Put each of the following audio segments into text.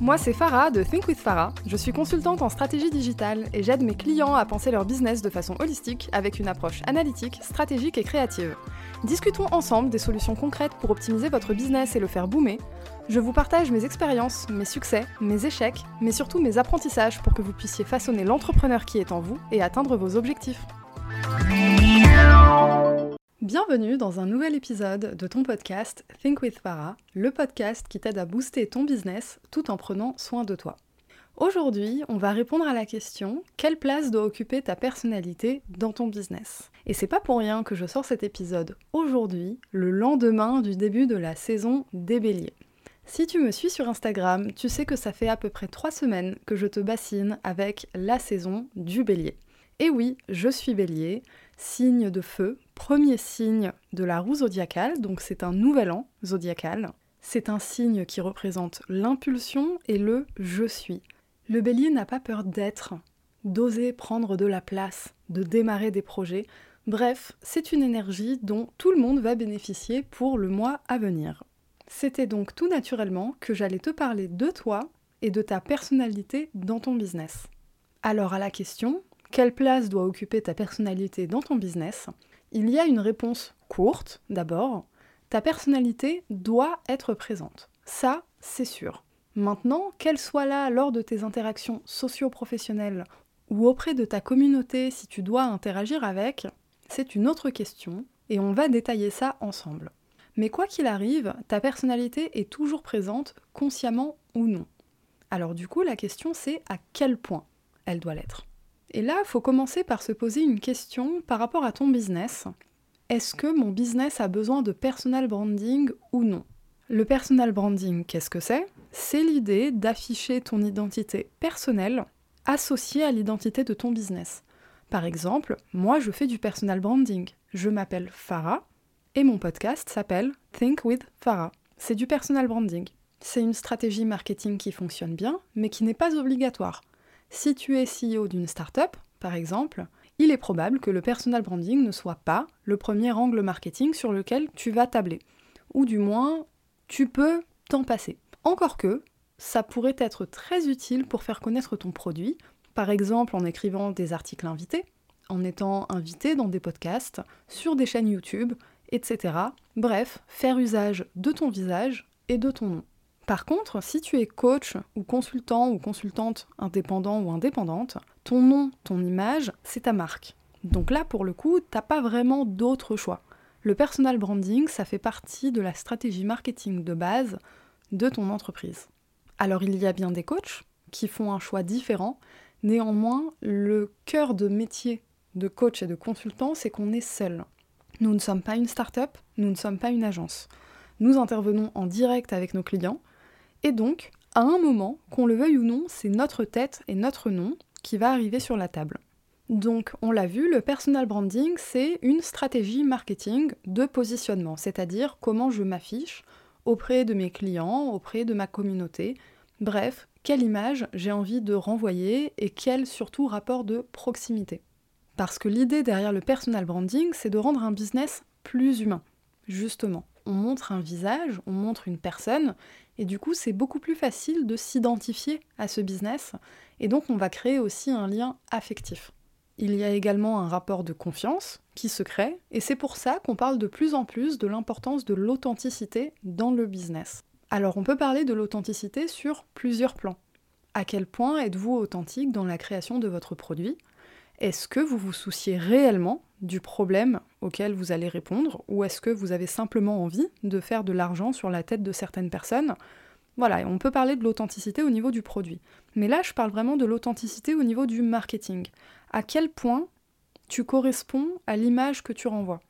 Moi c'est Farah de Think with Farah. Je suis consultante en stratégie digitale et j'aide mes clients à penser leur business de façon holistique avec une approche analytique, stratégique et créative. Discutons ensemble des solutions concrètes pour optimiser votre business et le faire boomer. Je vous partage mes expériences, mes succès, mes échecs, mais surtout mes apprentissages pour que vous puissiez façonner l'entrepreneur qui est en vous et atteindre vos objectifs. Bienvenue dans un nouvel épisode de ton podcast Think with Farah, le podcast qui t'aide à booster ton business tout en prenant soin de toi. Aujourd'hui, on va répondre à la question quelle place doit occuper ta personnalité dans ton business? Et c'est pas pour rien que je sors cet épisode aujourd'hui, le lendemain du début de la saison des béliers. Si tu me suis sur Instagram, tu sais que ça fait à peu près trois semaines que je te bassine avec la saison du bélier. Et oui, je suis bélier, signe de feu, premier signe de la roue zodiacale, donc c'est un nouvel an zodiacal. C'est un signe qui représente l'impulsion et le je suis. Le bélier n'a pas peur d'être, d'oser prendre de la place, de démarrer des projets. Bref, c'est une énergie dont tout le monde va bénéficier pour le mois à venir. C'était donc tout naturellement que j'allais te parler de toi et de ta personnalité dans ton business. Alors à la question, quelle place doit occuper ta personnalité dans ton business Il y a une réponse courte, d'abord. Ta personnalité doit être présente. Ça, c'est sûr. Maintenant, qu'elle soit là lors de tes interactions socio-professionnelles ou auprès de ta communauté si tu dois interagir avec, c'est une autre question et on va détailler ça ensemble. Mais quoi qu'il arrive, ta personnalité est toujours présente, consciemment ou non. Alors du coup, la question c'est à quel point elle doit l'être. Et là, il faut commencer par se poser une question par rapport à ton business. Est-ce que mon business a besoin de personal branding ou non? Le personal branding, qu'est-ce que c'est? C'est l'idée d'afficher ton identité personnelle associée à l'identité de ton business. Par exemple, moi je fais du personal branding. Je m'appelle Farah et mon podcast s'appelle Think with Farah. C'est du personal branding. C'est une stratégie marketing qui fonctionne bien, mais qui n'est pas obligatoire. Si tu es CEO d'une startup, par exemple, il est probable que le personal branding ne soit pas le premier angle marketing sur lequel tu vas tabler. Ou du moins, tu peux t'en passer. Encore que, ça pourrait être très utile pour faire connaître ton produit, par exemple en écrivant des articles invités, en étant invité dans des podcasts, sur des chaînes YouTube, etc. Bref, faire usage de ton visage et de ton nom. Par contre, si tu es coach ou consultant ou consultante indépendant ou indépendante, ton nom, ton image, c'est ta marque. Donc là, pour le coup, t'as pas vraiment d'autre choix. Le personal branding, ça fait partie de la stratégie marketing de base de ton entreprise. Alors il y a bien des coachs qui font un choix différent, néanmoins, le cœur de métier de coach et de consultant, c'est qu'on est seul. Nous ne sommes pas une start-up, nous ne sommes pas une agence. Nous intervenons en direct avec nos clients, et donc, à un moment, qu'on le veuille ou non, c'est notre tête et notre nom qui va arriver sur la table. Donc, on l'a vu, le personal branding, c'est une stratégie marketing de positionnement, c'est-à-dire comment je m'affiche auprès de mes clients, auprès de ma communauté. Bref, quelle image j'ai envie de renvoyer et quel surtout rapport de proximité. Parce que l'idée derrière le personal branding, c'est de rendre un business plus humain, justement on montre un visage, on montre une personne, et du coup c'est beaucoup plus facile de s'identifier à ce business, et donc on va créer aussi un lien affectif. Il y a également un rapport de confiance qui se crée, et c'est pour ça qu'on parle de plus en plus de l'importance de l'authenticité dans le business. Alors on peut parler de l'authenticité sur plusieurs plans. À quel point êtes-vous authentique dans la création de votre produit? Est-ce que vous vous souciez réellement du problème auquel vous allez répondre ou est-ce que vous avez simplement envie de faire de l'argent sur la tête de certaines personnes? Voilà, on peut parler de l'authenticité au niveau du produit. Mais là, je parle vraiment de l'authenticité au niveau du marketing. À quel point tu corresponds à l'image que tu renvoies?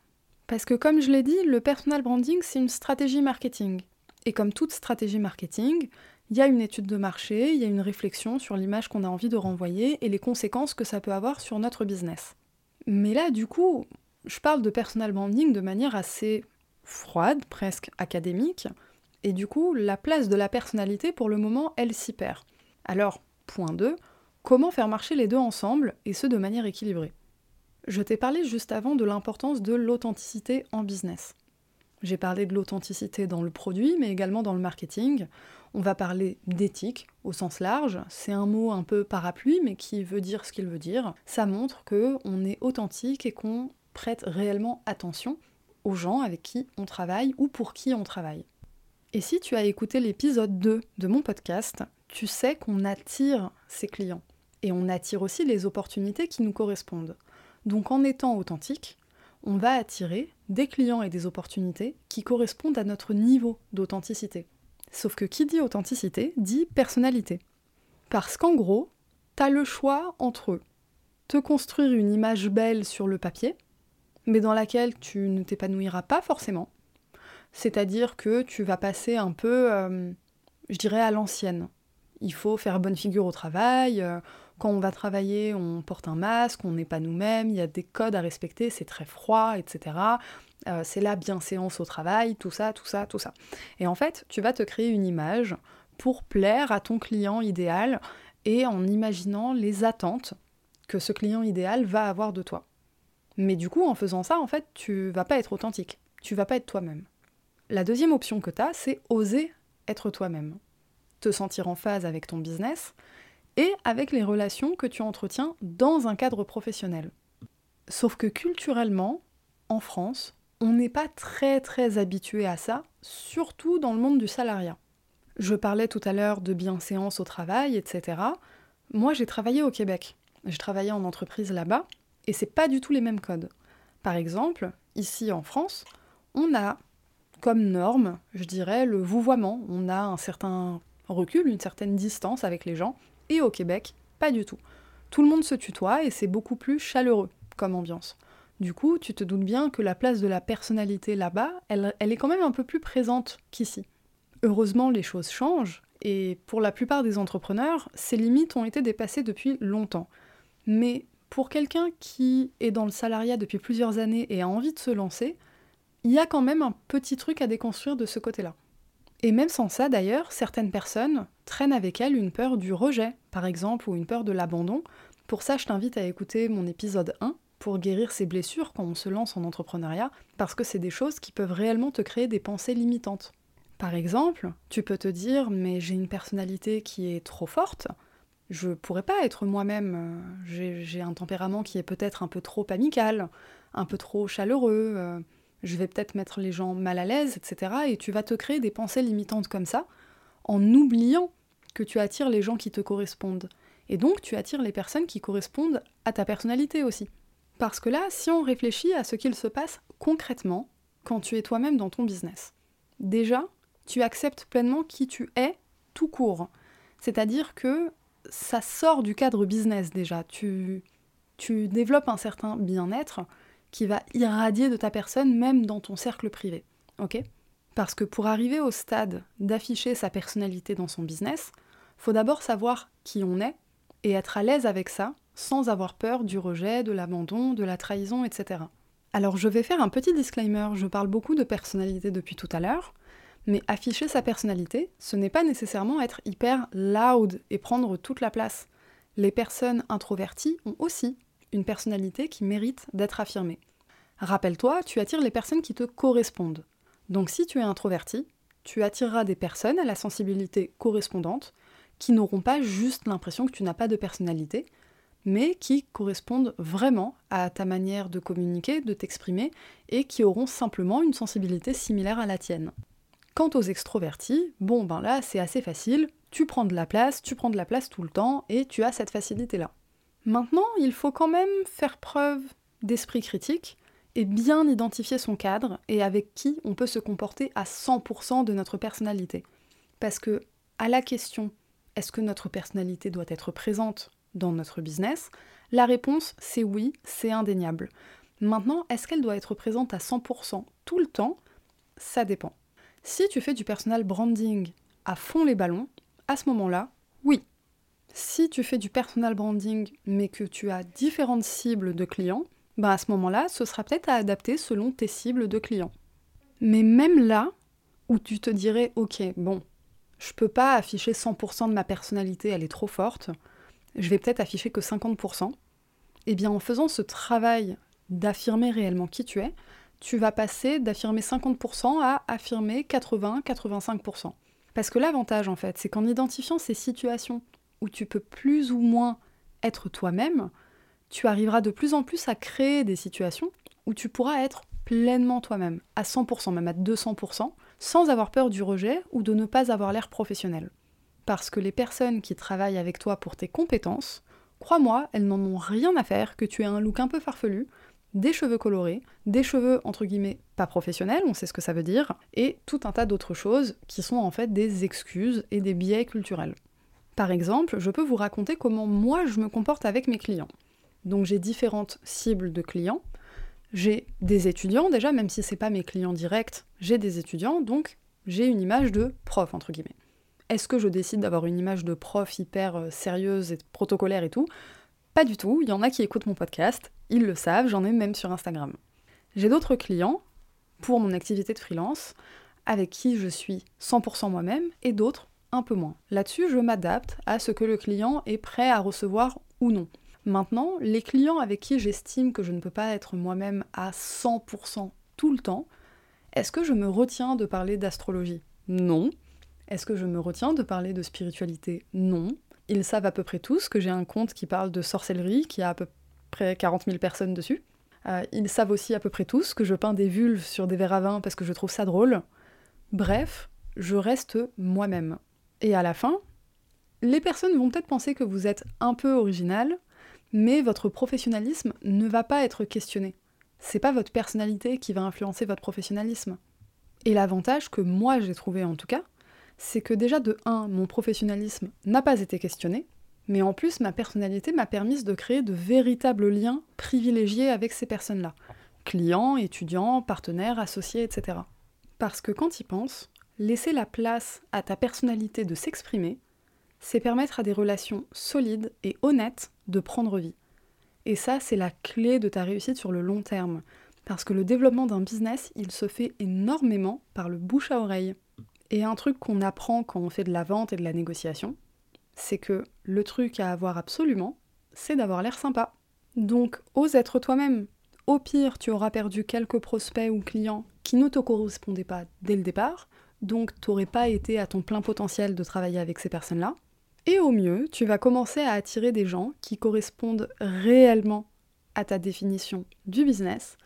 Parce que comme je l'ai dit, le personal branding, c'est une stratégie marketing. Et comme toute stratégie marketing, il y a une étude de marché, il y a une réflexion sur l'image qu'on a envie de renvoyer et les conséquences que ça peut avoir sur notre business. Mais là, du coup, je parle de personal branding de manière assez froide, presque académique, et du coup, la place de la personnalité, pour le moment, elle s'y perd. Alors, point 2, comment faire marcher les deux ensemble, et ce de manière équilibrée? Je t'ai parlé juste avant de l'importance de l'authenticité en business. J'ai parlé de l'authenticité dans le produit, mais également dans le marketing. On va parler d'éthique au sens large. C'est un mot un peu parapluie, mais qui veut dire ce qu'il veut dire. Ça montre que on est authentique et qu'on prête réellement attention aux gens avec qui on travaille ou pour qui on travaille. Et si tu as écouté l'épisode 2 de mon podcast, tu sais qu'on attire ses clients. Et on attire aussi les opportunités qui nous correspondent. Donc en étant authentique, on va attirer des clients et des opportunités qui correspondent à notre niveau d'authenticité. Sauf que qui dit authenticité dit personnalité. Parce qu'en gros, t'as le choix entre te construire une image belle sur le papier, mais dans laquelle tu ne t'épanouiras pas forcément. C'est-à-dire que tu vas passer un peu, euh, je dirais, à l'ancienne. Il faut faire bonne figure au travail, euh, quand on va travailler, on porte un masque, on n'est pas nous-mêmes, il y a des codes à respecter, c'est très froid, etc. Euh, c'est la bienséance au travail, tout ça, tout ça, tout ça. Et en fait, tu vas te créer une image pour plaire à ton client idéal et en imaginant les attentes que ce client idéal va avoir de toi. Mais du coup, en faisant ça, en fait, tu vas pas être authentique, tu vas pas être toi-même. La deuxième option que tu as, c'est oser être toi-même. Te sentir en phase avec ton business, et avec les relations que tu entretiens dans un cadre professionnel. Sauf que culturellement, en France, on n'est pas très très habitué à ça, surtout dans le monde du salariat. Je parlais tout à l'heure de bienséance au travail, etc. Moi, j'ai travaillé au Québec. J'ai travaillé en entreprise là-bas, et c'est pas du tout les mêmes codes. Par exemple, ici en France, on a comme norme, je dirais, le vouvoiement. On a un certain recul, une certaine distance avec les gens, et au Québec, pas du tout. Tout le monde se tutoie et c'est beaucoup plus chaleureux comme ambiance. Du coup, tu te doutes bien que la place de la personnalité là-bas, elle, elle est quand même un peu plus présente qu'ici. Heureusement, les choses changent, et pour la plupart des entrepreneurs, ces limites ont été dépassées depuis longtemps. Mais pour quelqu'un qui est dans le salariat depuis plusieurs années et a envie de se lancer, il y a quand même un petit truc à déconstruire de ce côté-là. Et même sans ça, d'ailleurs, certaines personnes traînent avec elles une peur du rejet, par exemple, ou une peur de l'abandon. Pour ça, je t'invite à écouter mon épisode 1 pour guérir ces blessures quand on se lance en entrepreneuriat, parce que c'est des choses qui peuvent réellement te créer des pensées limitantes. Par exemple, tu peux te dire mais j'ai une personnalité qui est trop forte, je pourrais pas être moi-même, j'ai un tempérament qui est peut-être un peu trop amical, un peu trop chaleureux, euh, je vais peut-être mettre les gens mal à l'aise, etc. Et tu vas te créer des pensées limitantes comme ça, en oubliant que tu attires les gens qui te correspondent. Et donc tu attires les personnes qui correspondent à ta personnalité aussi. Parce que là, si on réfléchit à ce qu'il se passe concrètement quand tu es toi-même dans ton business, déjà, tu acceptes pleinement qui tu es tout court. C'est-à-dire que ça sort du cadre business déjà. Tu, tu développes un certain bien-être, qui va irradier de ta personne même dans ton cercle privé. Ok? Parce que pour arriver au stade d'afficher sa personnalité dans son business, faut d'abord savoir qui on est et être à l'aise avec ça sans avoir peur du rejet, de l'abandon, de la trahison, etc. Alors je vais faire un petit disclaimer, je parle beaucoup de personnalité depuis tout à l'heure, mais afficher sa personnalité, ce n'est pas nécessairement être hyper loud et prendre toute la place. Les personnes introverties ont aussi une personnalité qui mérite d'être affirmée. Rappelle-toi, tu attires les personnes qui te correspondent. Donc si tu es introverti, tu attireras des personnes à la sensibilité correspondante qui n'auront pas juste l'impression que tu n'as pas de personnalité, mais qui correspondent vraiment à ta manière de communiquer, de t'exprimer, et qui auront simplement une sensibilité similaire à la tienne. Quant aux extrovertis, bon ben là c'est assez facile, tu prends de la place, tu prends de la place tout le temps, et tu as cette facilité-là. Maintenant, il faut quand même faire preuve d'esprit critique et bien identifier son cadre et avec qui on peut se comporter à 100% de notre personnalité. Parce que à la question est-ce que notre personnalité doit être présente dans notre business, la réponse c'est oui, c'est indéniable. Maintenant, est-ce qu'elle doit être présente à 100% tout le temps? Ça dépend. Si tu fais du personal branding à fond les ballons, à ce moment-là, oui, si tu fais du personal branding mais que tu as différentes cibles de clients, ben à ce moment-là, ce sera peut-être à adapter selon tes cibles de clients. Mais même là, où tu te dirais, ok, bon, je peux pas afficher 100% de ma personnalité, elle est trop forte, je vais peut-être afficher que 50%, eh bien en faisant ce travail d'affirmer réellement qui tu es, tu vas passer d'affirmer 50% à affirmer 80-85%. Parce que l'avantage, en fait, c'est qu'en identifiant ces situations où tu peux plus ou moins être toi-même, tu arriveras de plus en plus à créer des situations où tu pourras être pleinement toi-même, à 100%, même à 200%, sans avoir peur du rejet ou de ne pas avoir l'air professionnel. Parce que les personnes qui travaillent avec toi pour tes compétences, crois-moi, elles n'en ont rien à faire que tu aies un look un peu farfelu, des cheveux colorés, des cheveux entre guillemets pas professionnels, on sait ce que ça veut dire, et tout un tas d'autres choses qui sont en fait des excuses et des biais culturels. Par exemple, je peux vous raconter comment moi je me comporte avec mes clients. Donc j'ai différentes cibles de clients. J'ai des étudiants déjà, même si c'est pas mes clients directs, j'ai des étudiants, donc j'ai une image de prof entre guillemets. Est-ce que je décide d'avoir une image de prof hyper euh, sérieuse et protocolaire et tout? Pas du tout, il y en a qui écoutent mon podcast, ils le savent, j'en ai même sur Instagram. J'ai d'autres clients pour mon activité de freelance avec qui je suis 100% moi-même et d'autres un peu moins. Là-dessus, je m'adapte à ce que le client est prêt à recevoir ou non. Maintenant, les clients avec qui j'estime que je ne peux pas être moi-même à 100% tout le temps, est-ce que je me retiens de parler d'astrologie? Non. Est-ce que je me retiens de parler de spiritualité? Non. Ils savent à peu près tous que j'ai un compte qui parle de sorcellerie, qui a à peu près 40 000 personnes dessus. Euh, ils savent aussi à peu près tous que je peins des vulves sur des verres à vin parce que je trouve ça drôle. Bref, je reste moi-même. Et à la fin, les personnes vont peut-être penser que vous êtes un peu original, mais votre professionnalisme ne va pas être questionné. C'est pas votre personnalité qui va influencer votre professionnalisme. Et l'avantage que moi j'ai trouvé en tout cas, c'est que déjà de 1, mon professionnalisme n'a pas été questionné, mais en plus ma personnalité m'a permis de créer de véritables liens privilégiés avec ces personnes-là. Clients, étudiants, partenaires, associés, etc. Parce que quand ils pensent, Laisser la place à ta personnalité de s'exprimer, c'est permettre à des relations solides et honnêtes de prendre vie. Et ça, c'est la clé de ta réussite sur le long terme. Parce que le développement d'un business, il se fait énormément par le bouche à oreille. Et un truc qu'on apprend quand on fait de la vente et de la négociation, c'est que le truc à avoir absolument, c'est d'avoir l'air sympa. Donc, ose être toi-même. Au pire, tu auras perdu quelques prospects ou clients qui ne te correspondaient pas dès le départ, donc tu n'aurais pas été à ton plein potentiel de travailler avec ces personnes-là. Et au mieux, tu vas commencer à attirer des gens qui correspondent réellement à ta définition du business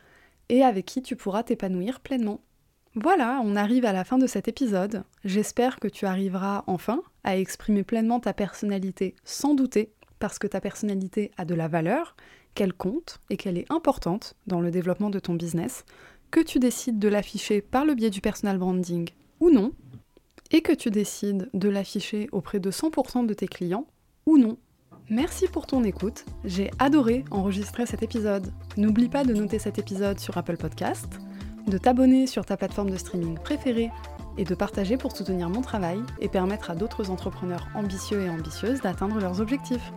et avec qui tu pourras t'épanouir pleinement. Voilà, on arrive à la fin de cet épisode. J'espère que tu arriveras enfin à exprimer pleinement ta personnalité sans douter, parce que ta personnalité a de la valeur, qu'elle compte et qu'elle est importante dans le développement de ton business, que tu décides de l'afficher par le biais du personal branding ou non, et que tu décides de l'afficher auprès de 100% de tes clients ou non. Merci pour ton écoute, j'ai adoré enregistrer cet épisode. N'oublie pas de noter cet épisode sur Apple Podcast, de t'abonner sur ta plateforme de streaming préférée et de partager pour soutenir mon travail et permettre à d'autres entrepreneurs ambitieux et ambitieuses d'atteindre leurs objectifs.